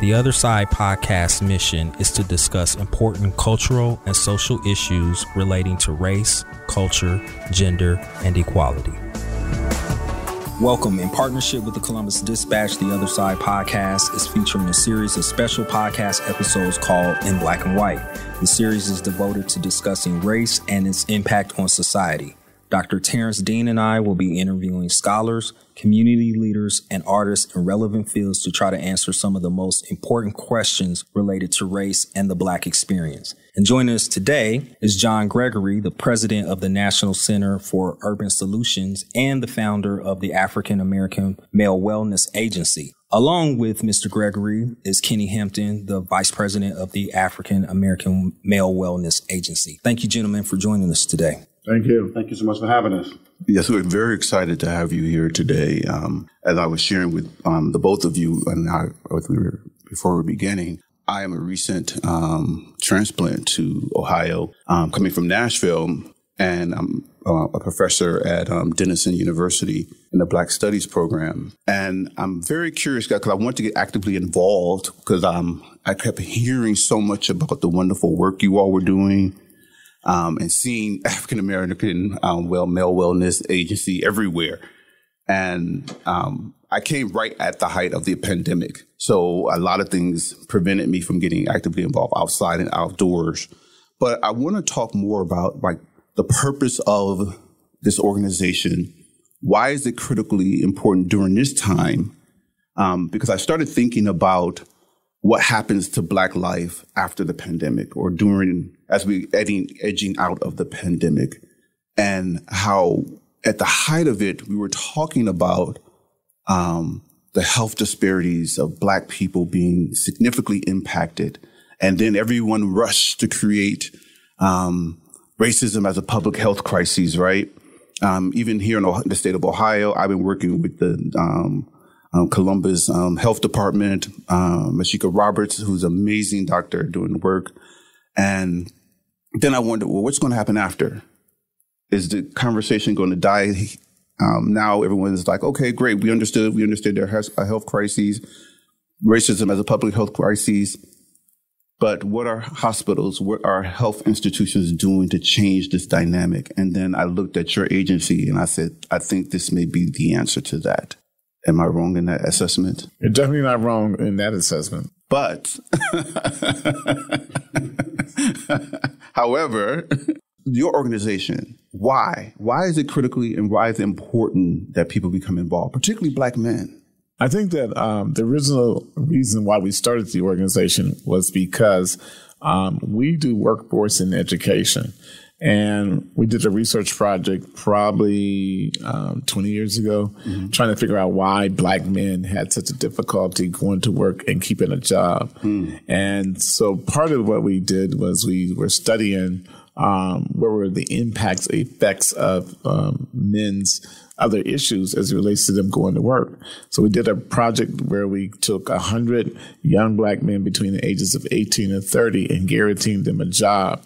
The Other Side podcast's mission is to discuss important cultural and social issues relating to race, culture, gender, and equality. Welcome. In partnership with the Columbus Dispatch, the Other Side podcast is featuring a series of special podcast episodes called In Black and White. The series is devoted to discussing race and its impact on society. Dr. Terrance Dean and I will be interviewing scholars, community leaders, and artists in relevant fields to try to answer some of the most important questions related to race and the Black experience. And joining us today is John Gregory, the president of the National Center for Urban Solutions and the founder of the African American Male Wellness Agency. Along with Mr. Gregory is Kenny Hampton, the vice president of the African American Male Wellness Agency. Thank you, gentlemen, for joining us today. Thank you. Thank you so much for having us. Yes, we're very excited to have you here today. Um, as I was sharing with um, the both of you, and I, we were, before we are beginning, I am a recent um, transplant to Ohio, um, coming from Nashville, and I'm uh, a professor at um, Denison University in the Black Studies program. And I'm very curious because I want to get actively involved because um, I kept hearing so much about the wonderful work you all were doing um, and seeing African American um, well male wellness agency everywhere. And um, I came right at the height of the pandemic, so a lot of things prevented me from getting actively involved outside and outdoors. But I want to talk more about like the purpose of this organization. Why is it critically important during this time? Um, because I started thinking about what happens to Black life after the pandemic or during as we edging, edging out of the pandemic and how at the height of it, we were talking about um, the health disparities of Black people being significantly impacted. And then everyone rushed to create um, racism as a public health crisis, right? Um, even here in the state of Ohio, I've been working with the um, um, Columbus um, Health Department, um, Mysheika Roberts, who's an amazing doctor doing the work. And then I wondered, well, what's going to happen after? Is the conversation going to die? Um, now everyone is like, okay, great. We understood. We understood a health crisis, racism as a public health crisis. But what are hospitals, what are health institutions doing to change this dynamic? And then I looked at your agency and I said, I think this may be the answer to that. Am I wrong in that assessment? You're definitely not wrong in that assessment. But, however, your organization, why? Why is it critically and why is it important that people become involved, particularly black men? I think that um, the original reason why we started the organization was because um, we do workforce and education. And we did a research project probably um, 20 years ago, mm-hmm. trying to figure out why black men had such a difficulty going to work and keeping a job. Mm. And so part of what we did was we were studying um, what were the impacts, effects of um, men's other issues as it relates to them going to work. So we did a project where we took 100 young black men between the ages of 18 and 30 and guaranteed them a job.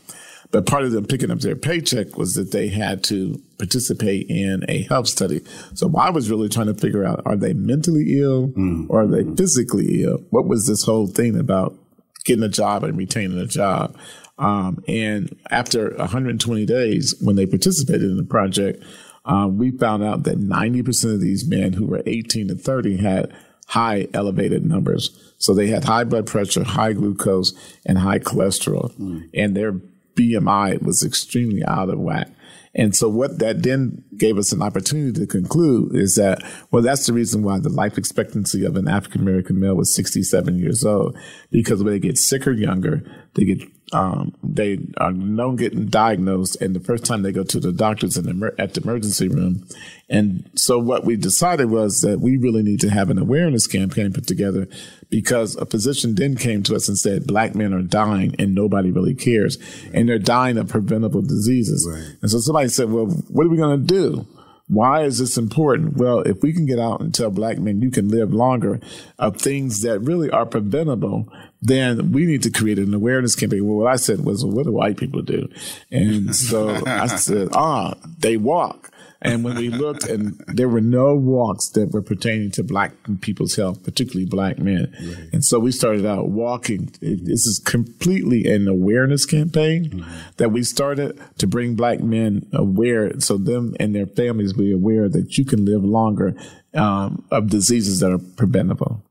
But part of them picking up their paycheck was that they had to participate in a health study. So I was really trying to figure out are they mentally ill mm. or are they physically ill? What was this whole thing about getting a job and retaining a job? Um, and after 120 days, when they participated in the project, um, we found out that 90% of these men who were 18 to 30 had high elevated numbers. So they had high blood pressure, high glucose, and high cholesterol. Mm. And their BMI was extremely out of whack. And so what that then gave us an opportunity to conclude is that, well, that's the reason why the life expectancy of an African American male was 67 years old, because when they get sicker younger, they get um, they are known getting diagnosed, and the first time they go to the doctors in the, at the emergency room. And so, what we decided was that we really need to have an awareness campaign put together because a physician then came to us and said, Black men are dying and nobody really cares. And they're dying of preventable diseases. Right. And so, somebody said, Well, what are we going to do? Why is this important? Well, if we can get out and tell black men you can live longer of things that really are preventable, then we need to create an awareness campaign. Well, what I said was, well, what do white people do? And so I said, ah, they walk. And when we looked, and there were no walks that were pertaining to black people's health, particularly black men. Right. And so we started out walking. This is completely an awareness campaign mm-hmm. that we started to bring black men aware, so them and their families be aware that you can live longer um, of diseases that are preventable.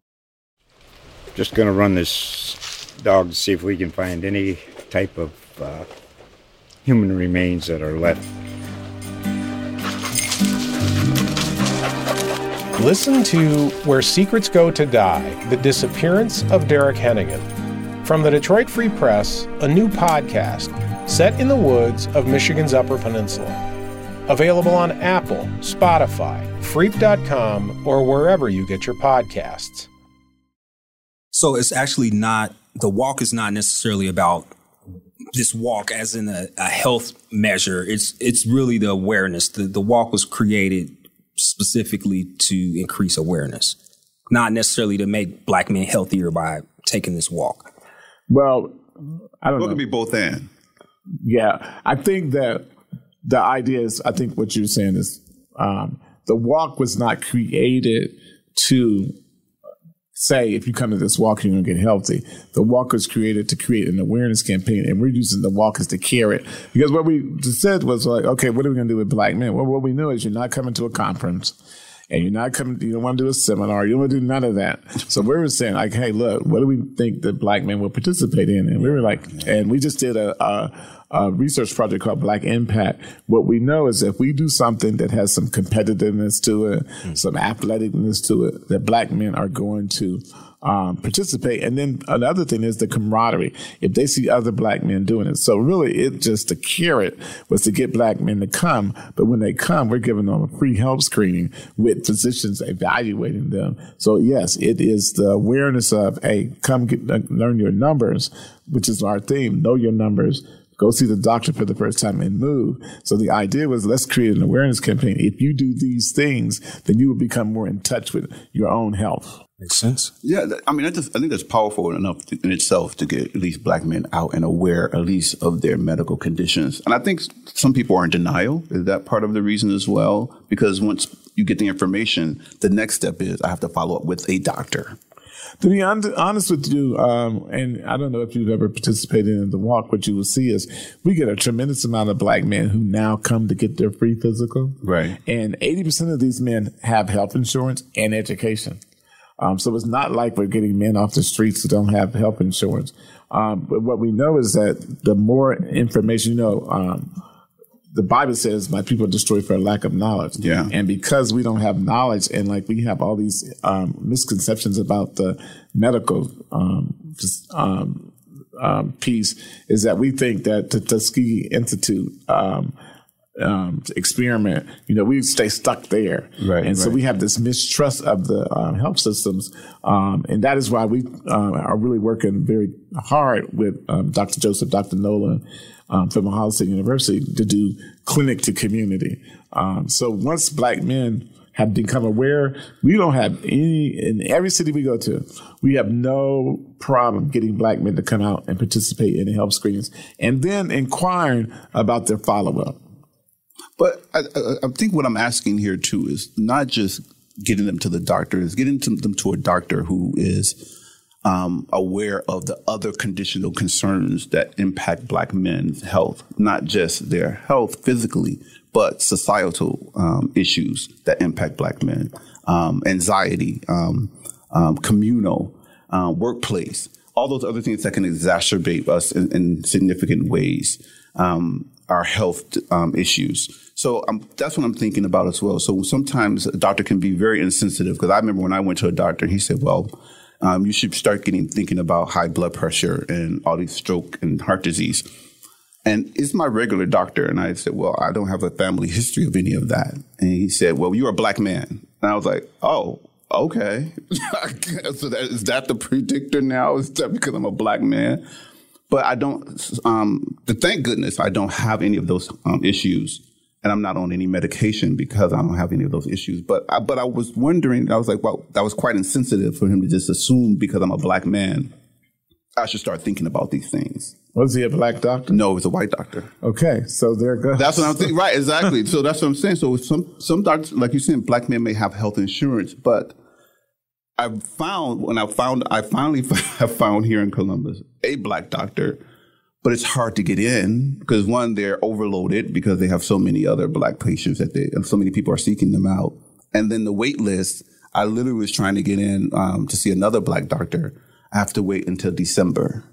Just going to run this dog to see if we can find any type of uh, human remains that are left Listen to Where Secrets Go to Die The Disappearance of Derek Hennigan. From the Detroit Free Press, a new podcast set in the woods of Michigan's Upper Peninsula. Available on Apple, Spotify, Freep.com, or wherever you get your podcasts. So it's actually not, the walk is not necessarily about this walk as in a, a health measure. It's, it's really the awareness. The, the walk was created specifically to increase awareness, not necessarily to make black men healthier by taking this walk? Well, I don't well, know. It could be both and. Yeah, I think that the idea is, I think what you're saying is um, the walk was not created to say if you come to this walk, you're going to get healthy. The walk was created to create an awareness campaign, and we're using the walk as the carrot. Because what we said was like, okay, what are we going to do with black men? Well, what we know is you're not coming to a conference. And you're not coming, you don't want to do a seminar. You don't want to do none of that. So we were saying like, hey, look, what do we think that black men will participate in? And we were like, and we just did a, a a research project called Black Impact. What we know is if we do something that has some competitiveness to it, mm. some athleticness to it, that black men are going to um, participate. And then another thing is the camaraderie. If they see other black men doing it, so really it just the carrot was to get black men to come. But when they come, we're giving them a free health screening with physicians evaluating them. So yes, it is the awareness of hey, come get, learn your numbers, which is our theme. Know your numbers go see the doctor for the first time and move. So the idea was let's create an awareness campaign. If you do these things, then you will become more in touch with your own health. Makes sense. Yeah, I mean, I, just, I think that's powerful enough to, in itself to get at least black men out and aware, at least, of their medical conditions. And I think some people are in denial. Is that part of the reason as well? Because once you get the information, the next step is I have to follow up with a doctor. To be honest with you, um, and I don't know if you've ever participated in the walk, what you will see is we get a tremendous amount of black men who now come to get their free physical. Right. And 80% of these men have health insurance and education. Um, so it's not like we're getting men off the streets who don't have health insurance. Um, but what we know is that the more information, you know, um, the Bible says my people are destroyed for a lack of knowledge. Yeah. And because we don't have knowledge and like we have all these um, misconceptions about the medical um, just, um, um piece is that we think that the Tuskegee Institute um, experiment, you know, we stay stuck there. Right. And right. so we have this mistrust of the um, health systems. Um, and that is why we uh, are really working very hard with um, Dr. Joseph, Dr. Nolan, um, from Ohio State University to do clinic to community. Um, so once black men have become aware, we don't have any, in every city we go to, we have no problem getting black men to come out and participate in the health screenings and then inquiring about their follow up. But I, I, think what I'm asking here too is not just getting them to the doctor, is getting them to a doctor who is um, aware of the other conditional concerns that impact black men's health, not just their health physically, but societal um, issues that impact black men, um, anxiety, um, um, communal, uh, workplace, all those other things that can exacerbate us in, in significant ways, um, our health issues. So that's what I'm thinking about as well. So sometimes a doctor can be very insensitive because I remember when I went to a doctor, he said, well, um, you should start getting thinking about high blood pressure and all these stroke and heart disease. And it's my regular doctor. And I said, Well, I don't have a family history of any of that. And he said, Well, you're a black man. And I was like, Oh, okay. so that, is that the predictor now? Is that because I'm a black man? But I don't, um, thank goodness I don't have any of those um, issues. And I'm not on any medication because I don't have any of those issues. But I, but I was wondering, I was like, well, that was quite insensitive for him to just assume because I'm a black man, I should start thinking about these things. Was he a black doctor? No, it was a white doctor. Okay, so there goes. That's what I'm thinking. Right, exactly. so that's what I'm saying. So some some doctors, like you said, black men may have health insurance, but I found when I found I finally have found here in Columbus a black doctor, but it's hard to get in because one they're overloaded because they have so many other black patients that they and so many people are seeking them out, and then the wait list. I literally was trying to get in um, to see another black doctor. I have to wait until December.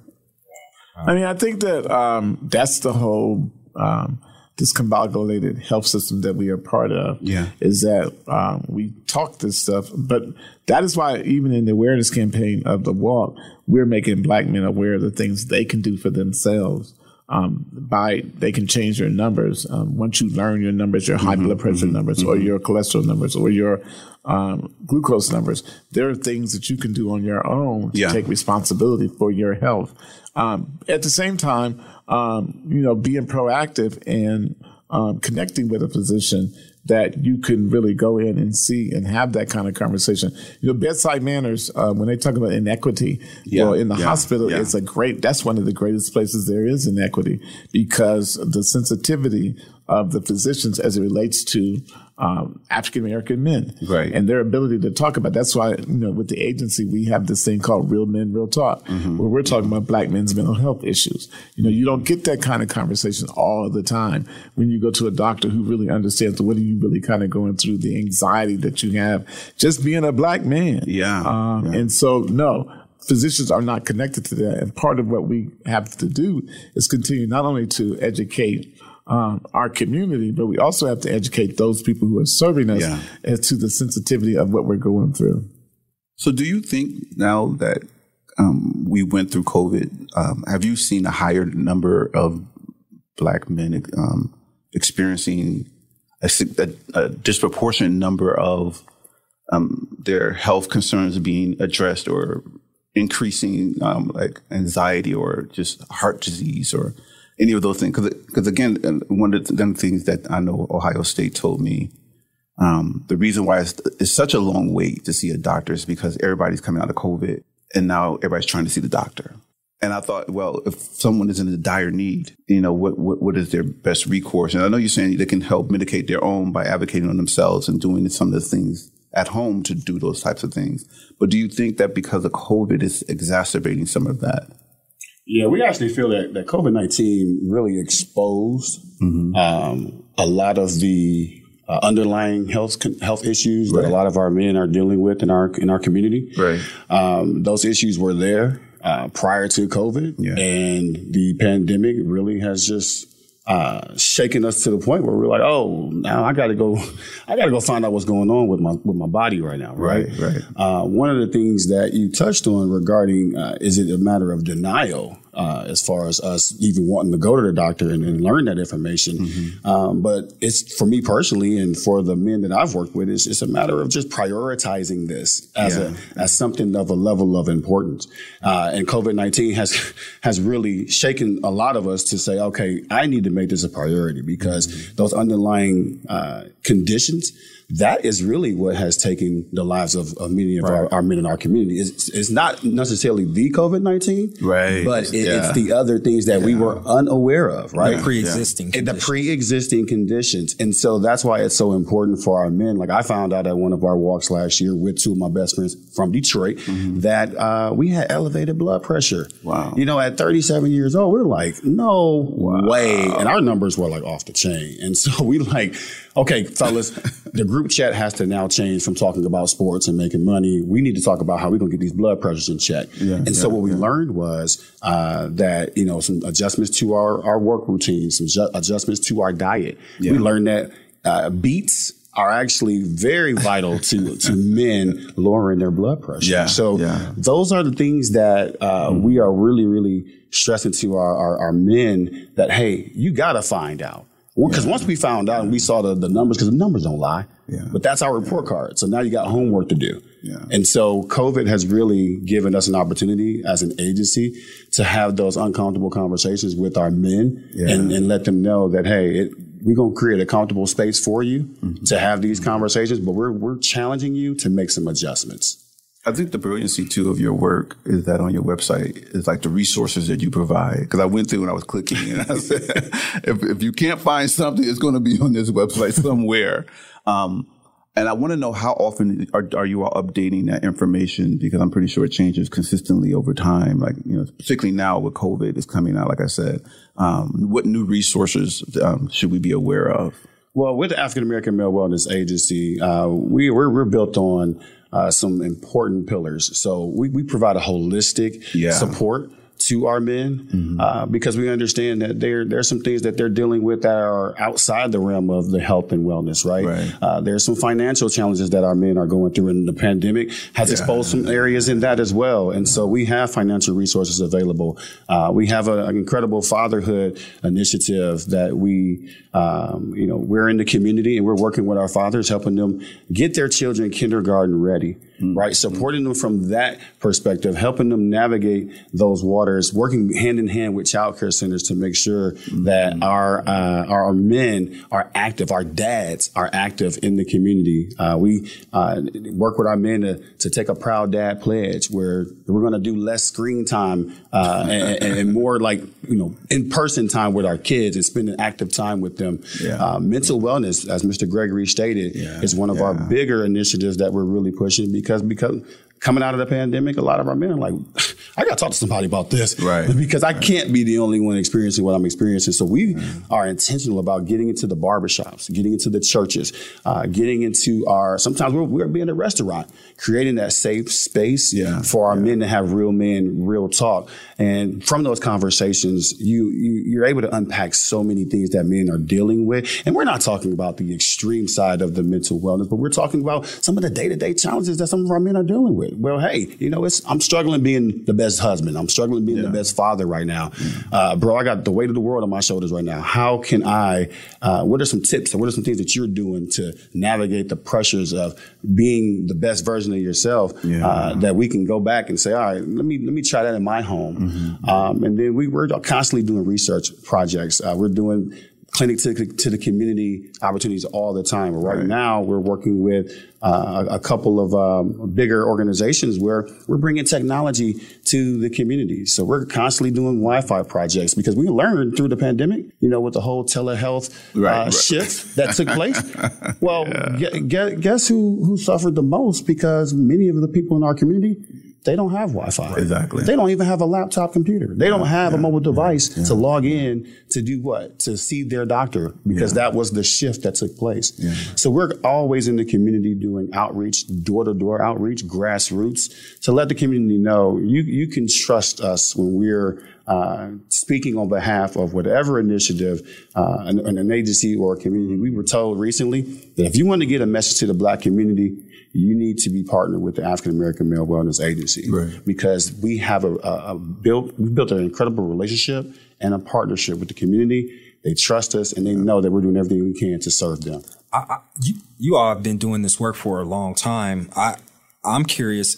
I mean, I think that um, that's the whole um, discombobulated health system that we are part of. Yeah. Is that um, we talk this stuff, but that is why even in the awareness campaign of the walk, we're making black men aware of the things they can do for themselves. Um, by they can change their numbers. Um, once you learn your numbers, your high mm-hmm, blood pressure mm-hmm, numbers, mm-hmm. or your cholesterol numbers, or your um, glucose numbers, there are things that you can do on your own to yeah. take responsibility for your health. Um, at the same time, um, you know, being proactive and um, connecting with a physician that you can really go in and see and have that kind of conversation. You know, bedside manners, uh, when they talk about inequity, yeah, well, in the yeah, hospital, yeah. it's a great, that's one of the greatest places there is inequity because the sensitivity of the physicians as it relates to um, African American men, right, and their ability to talk about. That's why you know with the agency we have this thing called Real Men, Real Talk, mm-hmm. where we're talking about Black men's mental health issues. You know, you don't get that kind of conversation all the time when you go to a doctor who really understands what are you really kind of going through, the anxiety that you have just being a black man. Yeah, um, yeah. and so no physicians are not connected to that. And part of what we have to do is continue not only to educate um, our community, but we also have to educate those people who are serving us yeah. as to the sensitivity of what we're going through. So, do you think now that um, we went through COVID, um, have you seen a higher number of black men um, experiencing a, a, a, disproportionate number of um, their health concerns being addressed or increasing um, like anxiety or just heart disease or any of those things. Because again, one of the things that I know Ohio State told me, um, the reason why it's, it's, such a long wait to see a doctor is because everybody's coming out of COVID and now everybody's trying to see the doctor. And I thought, well, if someone is in a dire need, you know, what, what, what is their best recourse? And I know you're saying they can help mitigate their own by advocating on themselves and doing some of the things at home to do those types of things. But do you think that because of COVID is exacerbating some of that? Yeah, we actually feel that, that COVID 19 really exposed mm-hmm. um, a lot of the uh, underlying health health issues right. that a lot of our men are dealing with in our in our community. Right. Um, those issues were there uh, prior to COVID, yeah. and the pandemic really has just uh, shaking us to the point where we're like, oh, now I got to go, I got to go find out what's going on with my with my body right now, right? Right. right. Uh, one of the things that you touched on regarding uh, is it a matter of denial uh, as far as us even wanting to go to the doctor and, and learn that information. Mm-hmm. Um, but it's for me personally, and for the men that I've worked with, it's, it's a matter of just prioritizing this as yeah. a as something of a level of importance. Uh, and COVID nineteen has has really shaken a lot of us to say, okay, I need to make this a priority because mm-hmm. those underlying uh, conditions that is really what has taken the lives of, of many of right. our, our, men in our community. It's, it's not necessarily the COVID 19, right? But it, yeah. it's the other things that yeah. we were unaware of, right? The pre existing, yeah. the pre existing conditions. And so that's why it's so important for our men. Like I found out at one of our walks last year with two of my best friends from Detroit mm-hmm. that uh, we had elevated blood pressure. Wow. You know, at 37 years old, we're like, no wow. way. And our numbers were like off the chain. And so we like, okay, fellas, the group chat has to now change from talking about sports and making money. We need to talk about how we're going to get these blood pressures in check. Yeah, and yeah, so what we yeah. learned was uh, that you know some adjustments to our our work routine, some ju- adjustments to our diet. We learned that uh, beets are actually very vital to to men lowering their blood pressure. Yeah, So yeah. those are the things that uh, we are really really stressing to our, our, our men that hey, you got to find out. Because once we found out and we saw the, the numbers, because the numbers don't lie, Yeah. but that's our report card. So now you got homework to do. Yeah. And so COVID has really given us an opportunity as an agency to have those uncomfortable conversations with our men Yeah. and, and let them know that, hey, it, we're going to create a comfortable space for you Mm-hmm. to have these conversations, but we're, we're challenging you to make some adjustments. I think the brilliancy too of your work is that on your website is like the resources that you provide. Because I went through and I was clicking and I said, if, if you can't find something, it's going to be on this website somewhere. Um, and I want to know how often are, are you all updating that information? Because I'm pretty sure it changes consistently over time. Like, you know, particularly now with COVID is coming out, like I said, um, what new resources um, should we be aware of? Well, with the African American Male Wellness Agency, uh, we, we're, we're built on uh, some important pillars. So we, we provide a holistic Yeah. support to our men uh, because we understand that there there's some things that they're dealing with that are outside the realm of the health and wellness. Right. Right. Uh, there's some financial challenges that our men are going through, and the pandemic has exposed some areas in that as well. And so we have financial resources available. Uh, we have a- an incredible fatherhood initiative that we, um, you know, we're in the community and we're working with our fathers, helping them get their children kindergarten ready. Right, supporting them from that perspective, helping them navigate those waters, working hand in hand with child care centers to make sure that our uh, our men are active, our dads are active in the community. Uh, we uh, work with our men to, to take a proud dad pledge, where we're going to do less screen time uh, and, and- more like you know in person time with our kids and spending active time with them. Yeah. Uh, mental wellness, as Mr. Gregory stated, Yeah, is one of our bigger initiatives that we're really pushing because because coming out of the pandemic, a lot of our men are like, I got to talk to somebody about this, Right. Because I can't be the only one experiencing what I'm experiencing. So we are intentional about getting into the barbershops, getting into the churches, uh, getting into our. Sometimes we're, we're being a restaurant, creating that safe space Yeah, for our men to have real men, real talk, and from those conversations, you, you you're able to unpack so many things that men are dealing with. And we're not talking about the extreme side of the mental wellness, but we're talking about some of the day to day challenges that some of our men are dealing with. Well, hey, you know, it's I'm struggling being the best husband. I'm struggling being the best father right now, uh, bro. I got the weight of the world on my shoulders right now. How can I? Uh, what are some tips or what are some things that you're doing to navigate the pressures of being the best version of yourself? Yeah. Uh, that we can go back and say, all right, let me let me try that in my home. Um, and then we we're constantly doing research projects. Uh, we're doing clinic to, to the community opportunities all the time. Right, now, we're working with uh, a couple of um, bigger organizations where we're bringing technology to the community. So we're constantly doing Wi-Fi projects because we learned through the pandemic, you know, with the whole telehealth Right, uh, right. shift that took place. Well, gu- gu- guess who who suffered the most because many of the people in our community they don't have Wi-Fi. Exactly. They don't even have a laptop computer. They don't have a mobile device to log in to do what? To see their doctor because that was the shift that took place. So we're always in the community doing outreach, door to door outreach, grassroots to let the community know you you can trust us when we're uh, speaking on behalf of whatever initiative, uh, an, an agency or a community. We were told recently that if you want to get a message to the black community, you need to be partnered with the African American Male Wellness Agency Right. because we have a, a, a built we built an incredible relationship and a partnership with the community. They trust us and they know that we're doing everything we can to serve them. I, I, you, you all have been doing this work for a long time. I, I'm curious,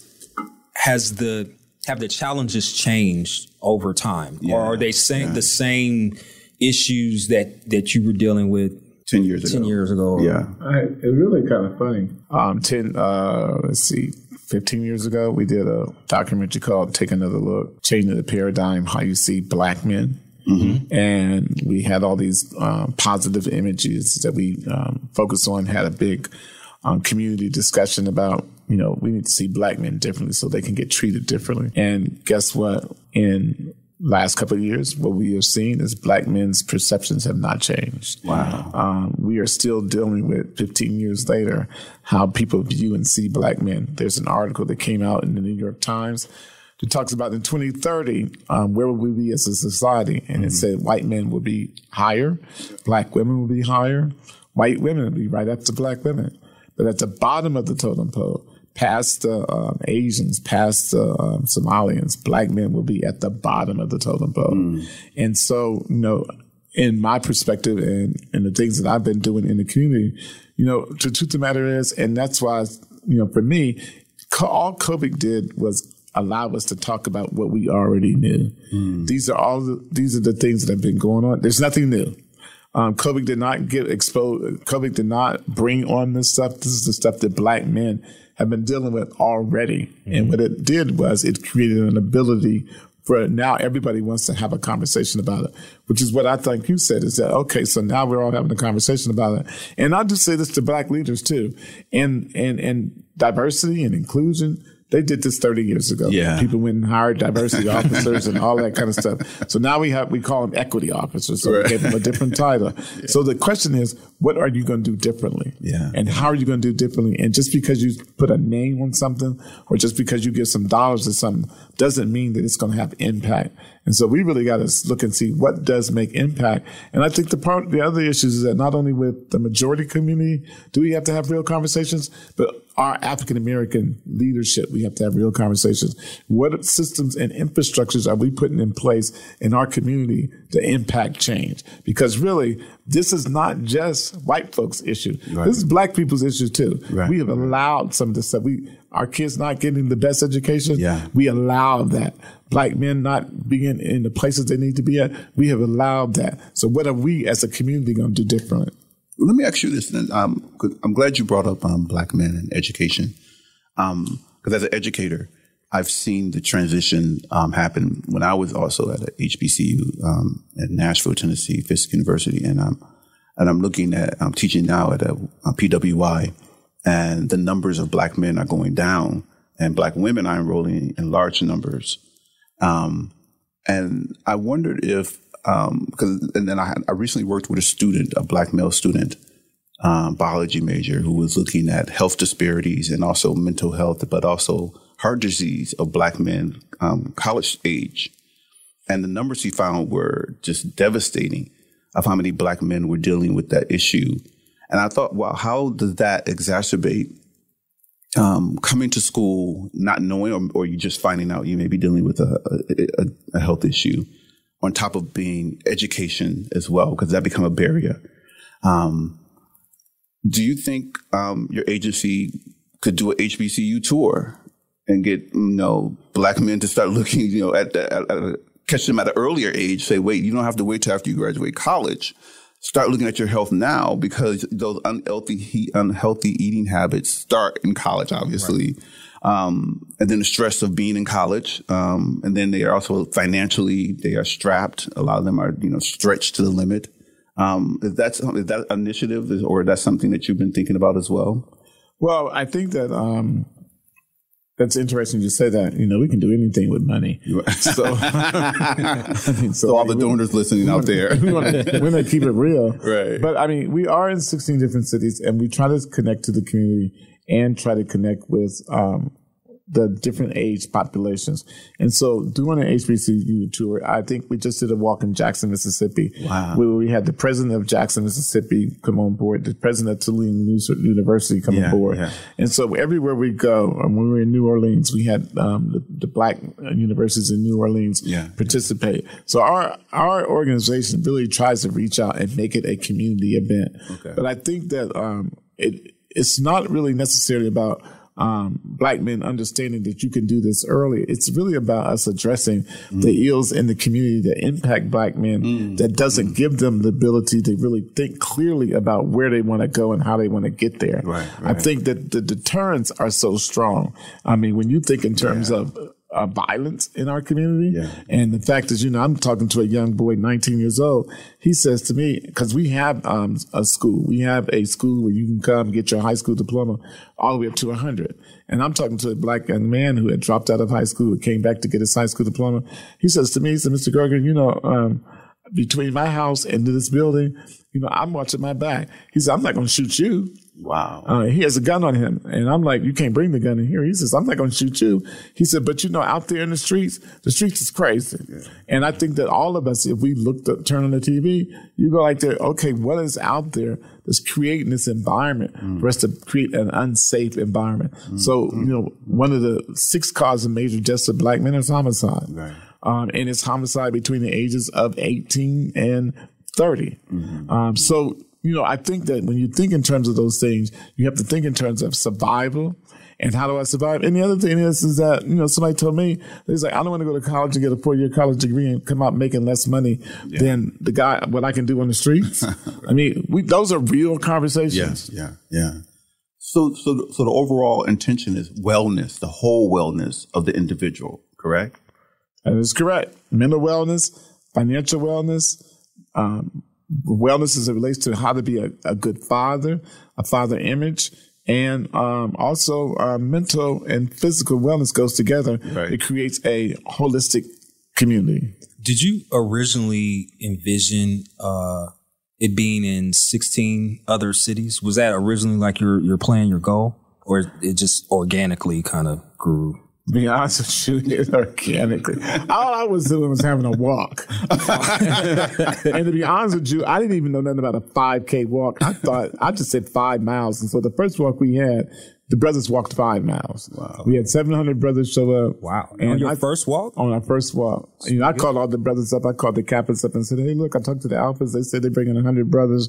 has the have the challenges changed over time, or are they same the same issues that that you were dealing with 10 years ago. ten years ago? Yeah. I, it's really kind of funny. Um, ten, uh, let's see, fifteen years ago, we did a documentary called "Take Another Look: Changing the Paradigm: How You See Black Men." And we had all these um, positive images that we um, focused on. Had a big um, community discussion about, you know, we need to see black men differently so they can get treated differently. And guess what? In last couple of years, what we have seen is black men's perceptions have not changed. Wow. Um, we are still dealing with 15 years later how people view and see black men. There's an article that came out in the New York Times that talks about in 2030, um, where will we be as a society? And it said white men will be higher, black women will be higher, white women would be right up to black women. But at the bottom of the totem pole, past the um, Asians, past the um, Somalians, black men will be at the bottom of the totem pole. Mm. And so, you know, in my perspective and, and the things that I've been doing in the community, you know, the truth of the matter is, and that's why, you know, for me, all COVID did was allow us to talk about what we already knew. Mm. These are all the, these are the things that have been going on. There's nothing new. Um, COVID did not get exposed. COVID did not bring on this stuff. This is the stuff that black men have been dealing with already. Mm-hmm. And what it did was it created an ability for now everybody wants to have a conversation about it, which is what I think you said is that, okay, so now we're all having a conversation about it. And I just say this to black leaders too. And, and, and diversity and inclusion they did this 30 years ago. Yeah. People went and hired diversity officers and all that kind of stuff. So now we have, we call them equity officers. So right. we gave them a different title. Yeah. So the question is, what are you going to do differently? Yeah. And how are you going to do differently? And just because you put a name on something or just because you give some dollars to something doesn't mean that it's going to have impact. And so we really got to look and see what does make impact. And I think the part, the other issues is that not only with the majority community do we have to have real conversations, but our African American leadership, we have to have real conversations. What systems and infrastructures are we putting in place in our community to impact change? Because really, this is not just white folks' issue. Right. This is black people's issue too. Right. We have allowed some of this stuff. We our kids not getting the best education. Yeah. We allow that. Black men not being in the places they need to be at. We have allowed that. So what are we as a community going to do different? Let me ask you this then. Um, I'm glad you brought up um, black men and education. Because um, as an educator, I've seen the transition um, happen when I was also at HBCU um, at Nashville, Tennessee, Fisk University, and I'm and I'm looking at I'm teaching now at a, a PWI, and the numbers of black men are going down, and black women are enrolling in large numbers. Um, and I wondered if because um, and then I, had, I recently worked with a student, a black male student, um, biology major, who was looking at health disparities and also mental health, but also heart disease of black men um, college age. And the numbers he found were just devastating of how many black men were dealing with that issue. And I thought, well, how does that exacerbate um, coming to school, not knowing, or, or, you just finding out you may be dealing with a, a, a health issue? on top of being education as well, because that become a barrier. Um, do you think um, your agency could do a HBCU tour and get you know black men to start looking, you know, at, at, at catch them at an earlier age? Say, wait, you don't have to wait till after you graduate college. Start looking at your health now because those unhealthy unhealthy eating habits start in college, obviously. Right. Um, and then the stress of being in college. Um, and then they are also financially, they are strapped. A lot of them are, you know, stretched to the limit. Um, is that, is that initiative or that's something that you've been thinking about as well? Well, I think that, um, that's interesting to say that. You know, we can do anything with money. So, I mean, so, so all the donors listening out there, we want to keep it real, right? But I mean, we are in 16 different cities, and we try to connect to the community and try to connect with um, the different age populations. And so doing an HBCU tour, I think we just did a walk in Jackson, Mississippi. Wow. Where we had the president of Jackson, Mississippi come on board, the president of Tulane University come yeah, on board. Yeah. And so everywhere we go, when we were in New Orleans, we had um, the, the, black universities in New Orleans yeah, participate. So our, our organization really tries to reach out and make it a community event. Okay. But I think that um, it, it's not really necessarily about um, black men understanding that you can do this early. It's really about us addressing mm. the ills in the community that impact black men mm. that doesn't mm. give them the ability to really think clearly about where they want to go and how they want to get there. Right, right. I think that the deterrents are so strong. I mean, when you think in terms yeah. of uh, violence in our community. Yeah. And the fact is, you know, I'm talking to a young boy, 19 years old. He says to me, because we have um, a school, we have a school where you can come get your high school diploma all the way up to 100. And I'm talking to a black young man who had dropped out of high school, came back to get his high school diploma. He says to me, he said, Mr. Gregory, you know, um, between my house and this building, you know, I'm watching my back. He said, I'm not going to shoot you. Wow. Uh, he has a gun on him. And I'm like, you can't bring the gun in here. He says, I'm not going to shoot you. He said, but you know, out there in the streets, the streets is crazy. Yeah. And I think that all of us, if we look up, turn on the TV, you go like there, okay, what is out there that's creating this environment mm. for us to create an unsafe environment? Mm. So, you know, one of the six causes of major deaths of black men is homicide. Right. Um, and it's homicide between the ages of 18 and 30. Mm-hmm. Um, so, you know, I think that when you think in terms of those things, you have to think in terms of survival and how do I survive? And the other thing is, is that, you know, somebody told me, he's like, I don't want to go to college and get a four year college degree and come out making less money yeah. than the guy, what I can do on the streets. I mean, we, those are real conversations. Yes. Yeah. Yeah. So, so, so the overall intention is wellness, the whole wellness of the individual, correct? That is correct. Mental wellness, financial wellness, um, wellness as it relates to how to be a, a good father, a father image, and um, also uh, mental and physical wellness goes together. Right. It creates a holistic community. Did you originally envision uh, it being in 16 other cities? Was that originally like your your plan, your goal, or it just organically kind of grew? Be honest with you, it organically. All I was doing was having a walk. and to be honest with you, I didn't even know nothing about a 5K walk. I thought, I just said five miles. And so the first walk we had, the brothers walked five miles. Wow. We had 700 brothers show up. Wow. And on your I, first walk? On our first walk. You know, I called all the brothers up. I called the captains up and said, hey, look, I talked to the alphas. They said they're bringing 100 brothers.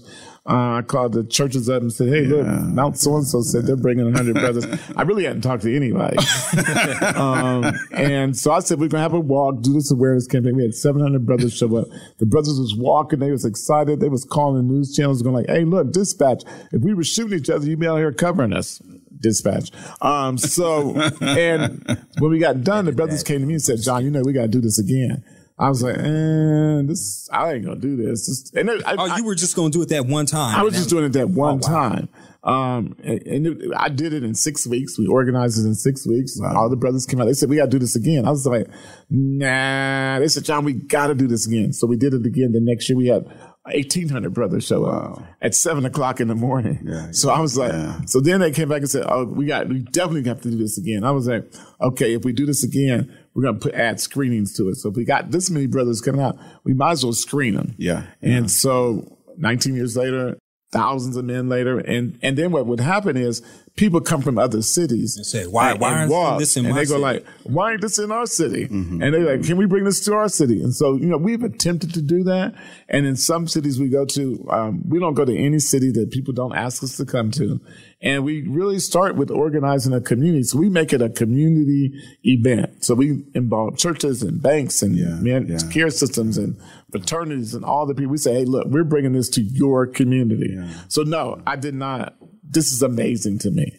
Uh, I called the churches up and said, hey, yeah. look, Mount so-and-so said they're bringing 100 brothers. I really hadn't talked to anybody. um, and so I said, we're going to have a walk, do this awareness campaign. We had 700 brothers show up. The brothers was walking. They was excited. They was calling the news channels going like, hey, look, dispatch, if we were shooting each other, you'd be out here covering us dispatch. Um, so, and when we got done, the brothers came to me and said, John, you know, we got to do this again. I was like, eh, this, I ain't gonna do this. Just, and I, oh, you were just gonna do it that one time. I was just doing it that one oh, wow. time. Um, and, and it, I did it in six weeks. We organized it in six weeks. Wow. All the brothers came out. They said, we gotta do this again. I was like, nah. They said, John, we gotta do this again. So we did it again. The next year we had 1800 brothers show wow. up at seven o'clock in the morning. Yeah, so I was like, yeah. so then they came back and said, oh, we got, we definitely have to do this again. I was like, okay, if we do this again, we're going to put add screenings to it. So if we got this many brothers coming out, we might as well screen them. Yeah. And yeah. so 19 years later, thousands of men later. And, and then what would happen is people come from other cities and say, why, and, why walk, this in and they go like, why ain't this in our city? Mm-hmm. And they're like, can we bring this to our city? And so, you know, we've attempted to do that. And in some cities we go to, um, we don't go to any city that people don't ask us to come to. And we really start with organizing a community. So we make it a community event. So we involve churches and banks and yeah, man, yeah. care systems and fraternities and all the people. We say, hey, look, we're bringing this to your community. Yeah. So no, I did not. This is amazing to me.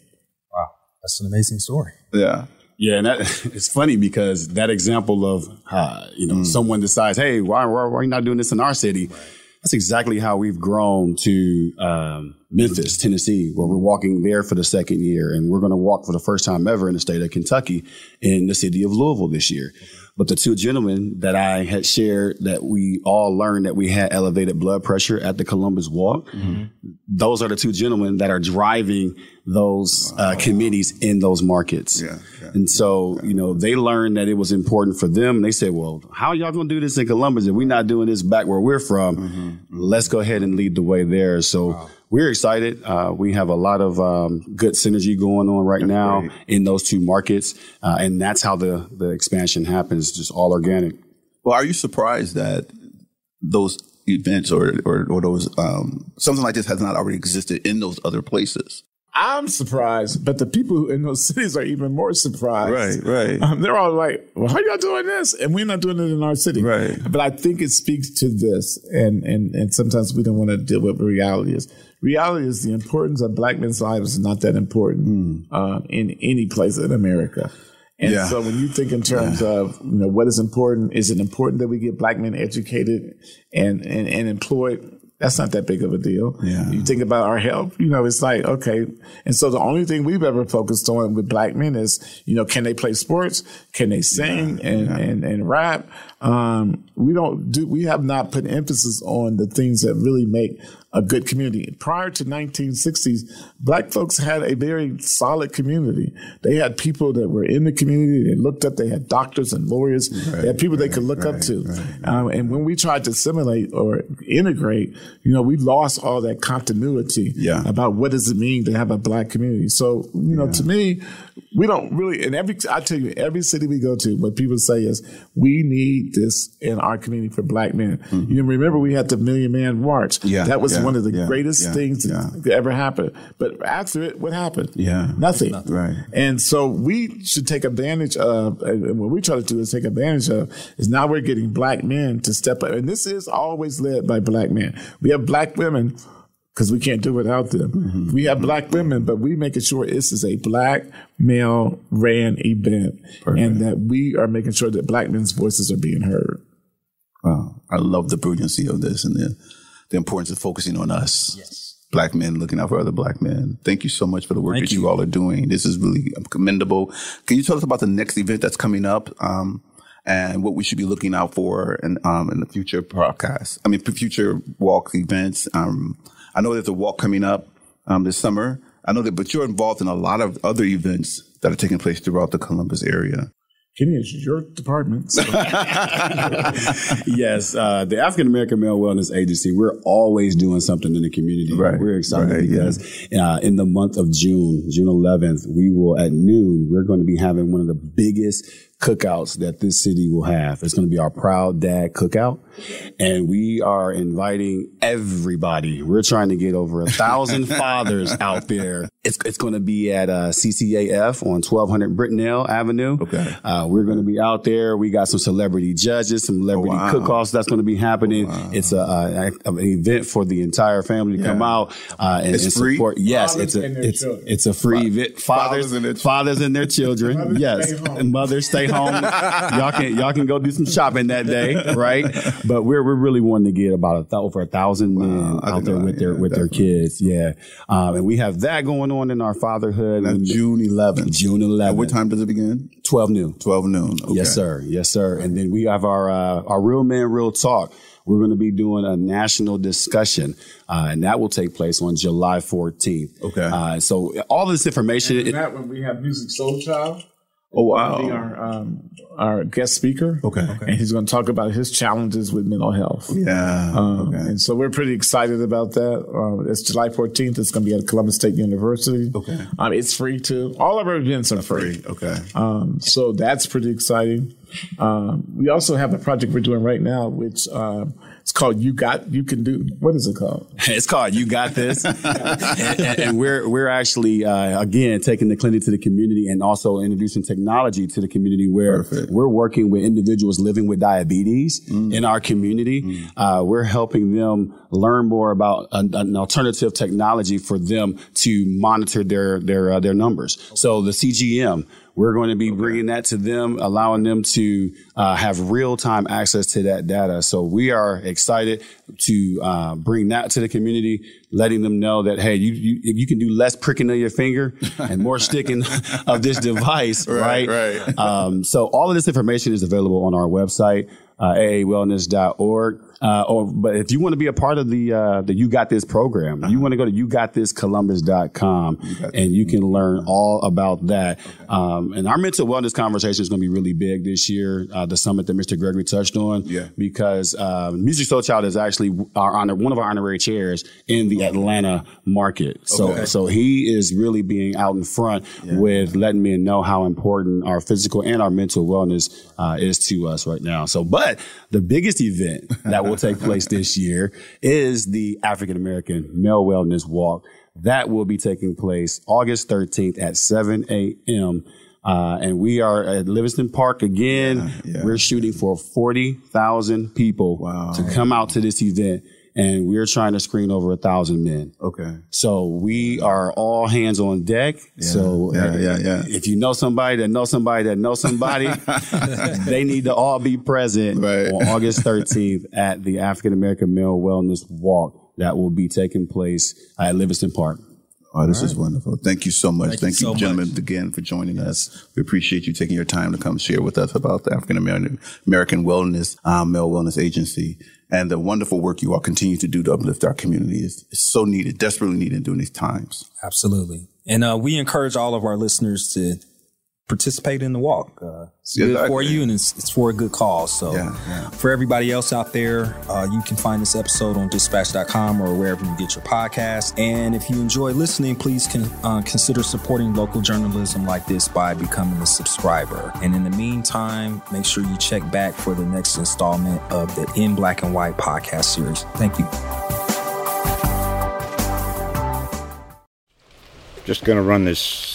Wow. That's an amazing story. Yeah. Yeah, and that, it's funny because that example of uh, you know mm. someone decides, hey, why, why, why are you not doing this in our city? Right. That's exactly how we've grown to um, Memphis, Tennessee, where we're walking there for the second year, and we're going to walk for the first time ever in the state of Kentucky in the city of Louisville this year. But the two gentlemen that I had shared that we all learned that we had elevated blood pressure at the Columbus Walk, mm-hmm. those are the two gentlemen that are driving those uh, wow. uh, committees in those markets. Yeah, yeah. And so, you know, they learned that it was important for them. They said, well, how y'all going to do this in Columbus if we're not doing this back where we're from? Mm-hmm. Let's go ahead and lead the way there. So, wow we're excited. Uh, we have a lot of um, good synergy going on right that's now great. in those two markets, uh, and that's how the the expansion happens, just all organic. Well, are you surprised that those events or or, or those um, something like this has not already existed in those other places? I'm surprised, but the people in those cities are even more surprised. Right, right. Um, they're all like, "Well, how y'all doing this?" And we're not doing it in our city. Right. But I think it speaks to this, and and and sometimes we don't want to deal with reality is. Reality is the importance of black men's lives is not that important mm. uh, in any place in America. And yeah. so when you think in terms yeah. of, you know, what is important, is it important that we get black men educated and, and, and employed? that's not that big of a deal. Yeah. You think about our health, you know, it's like, okay. And so the only thing we've ever focused on with black men is, you know, can they play sports? Can they sing and, and, and rap? Um, we don't do, we have not put emphasis on the things that really make a good community. Prior to 1960s, black folks had a very solid community. They had people that were in the community. They looked up. They had doctors and lawyers. Right, they had people right, they could look right, up to. Um, and when we tried to assimilate or integrate, you know, we lost all that continuity yeah. about what does it mean to have a black community. So, you know, yeah. to me, we don't really, in every, I tell you, every city we go to, what people say is, we need this in our community for black men. Mm-hmm. You remember we had the Million Man March. Yeah. That was yeah, one of the yeah, greatest yeah, things that could ever happened. But after it, what happened? Yeah. Nothing. Nothing. Right. And so we should take advantage of, and what we try to do is take advantage of, is now we're getting black men to step up. And this is always led by black men. We have black women because we can't do without them. Mm-hmm. We have black women, but we making sure this is a black male ran event Perfect. and that we are making sure that black men's voices are being heard. Wow. I love the brilliancy of this and the, the importance of focusing on us. Yes. Black men looking out for other black men. Thank you so much for the work Thank that you. you. all are doing. This is really commendable. Can you tell us about the next event that's coming up? Um, and what we should be looking out for in, um, in the future podcast. I mean, future walk events. Um, I know there's a walk coming up um, this summer. I know that, but you're involved in a lot of other events that are taking place throughout the Columbus area. Kenny, it's your department. So. yes, uh, the African American Male Wellness Agency, we're always doing something in the community. Right. We're excited right, because yeah. uh, in the month of June, June 11th, we will at noon, we're going to be having one of the biggest cookouts that this city will have. It's going to be our Proud Dad Cookout. And we are inviting everybody. We're trying to get over a thousand fathers out there. It's, it's going to be at uh, CCAF on 1200 Brentnell Avenue. Okay. Uh, we're going to be out there. We got some celebrity judges, some celebrity oh, wow. cook-offs that's going to be happening. Oh, wow. It's a, a, an event for the entire family to yeah. come out uh, and, it's and free? support. Yes, it's a it's, it's a free event. Fathers, fathers and their, fathers and their children. yes, mothers stay home. Y'all can y'all can go do some shopping that day, right? But we're we're really wanting to get about a th- over a thousand wow, men out there with their with definitely. their kids. Yeah, um, and we have that going on in our fatherhood. June 11th. June 11th. At what time does it begin? 12 noon. 12 noon. Okay. Yes, sir. Yes, sir. And then we have our uh, our real man, real talk. We're going to be doing a national discussion, uh, and that will take place on July 14th. Okay. Uh, so all this information. And that when we have Musiq Soulchild. Oh wow! Be our um, our guest speaker. Okay. okay. And he's going to talk about his challenges with mental health. Yeah. Um, okay. And so we're pretty excited about that. Uh, it's July 14th. It's going to be at Columbus State University. Okay. Um, it's free too. All of our events are free. free. Okay. Um, so that's pretty exciting. Um, we also have a project we're doing right now, which um, it's called "You Got You Can Do." What is it called? It's called "You Got This," and, and, and, we're we're actually uh, again taking the clinic to the community and also introducing technology to the community. Where Perfect. we're working with individuals living with diabetes mm. in our community. Mm. Uh, we're helping them learn more about an, an, alternative technology for them to monitor their their uh, their numbers. So the CGM we're going to be okay. bringing that to them, allowing them to uh, have real time access to that data. So we are excited to uh, bring that to the community, letting them know that hey, you you, you can do less pricking of your finger and more sticking of this device, right? Right. right. Um, so all of this information is available on our website, uh, aawellness.org. Uh, or, but if you want to be a part of the, uh, the You Got This program, uh-huh. you want to go to yougotThisColumbus.com you got and you can learn all about that. Okay. Um, and our mental wellness conversation is going to be really big this year, uh, the summit that Mr. Gregory touched on. Yeah. Because, uh, Musiq Soulchild is actually our honor, one of our honorary chairs in the Atlanta market. So, okay. so he is really being out in front yeah. with letting me know how important our physical and our mental wellness, uh, is to us right now. So, but the biggest event that will take place this year is the African American Male Wellness Walk. That will be taking place August 13th at 7 a.m. Uh, and we are at Livingston Park again. Yeah, yeah. We're shooting for 40,000 people wow. to come out to this event and we're trying to screen over a thousand men. Okay. So we are all hands on deck. Yeah, so yeah, uh, yeah, yeah. if you know somebody that knows somebody that knows somebody, they need to all be present right. on August 13th at the African American Male Wellness Walk that will be taking place at Livingston Park. Oh, this right. is wonderful. Thank you so much. Thank, Thank you, so gentlemen, much. again for joining us. We appreciate you taking your time to come share with us about the African American American Wellness, um, Male Wellness Agency. and the wonderful work you all continue to do to uplift our community is, is so needed, desperately needed during these times. Absolutely. And uh, we encourage all of our listeners to participate in the walk. Uh, it's Yeah, good I for you and it's, it's for a good cause. So Yeah, yeah. for everybody else out there, uh, you can find this episode on dispatch.com or wherever you get your podcast. And if you enjoy listening, please con- uh, consider supporting local journalism like this by becoming a subscriber. And in the meantime, make sure you check back for the next installment of the In Black and White podcast series. Thank you. Just going to run this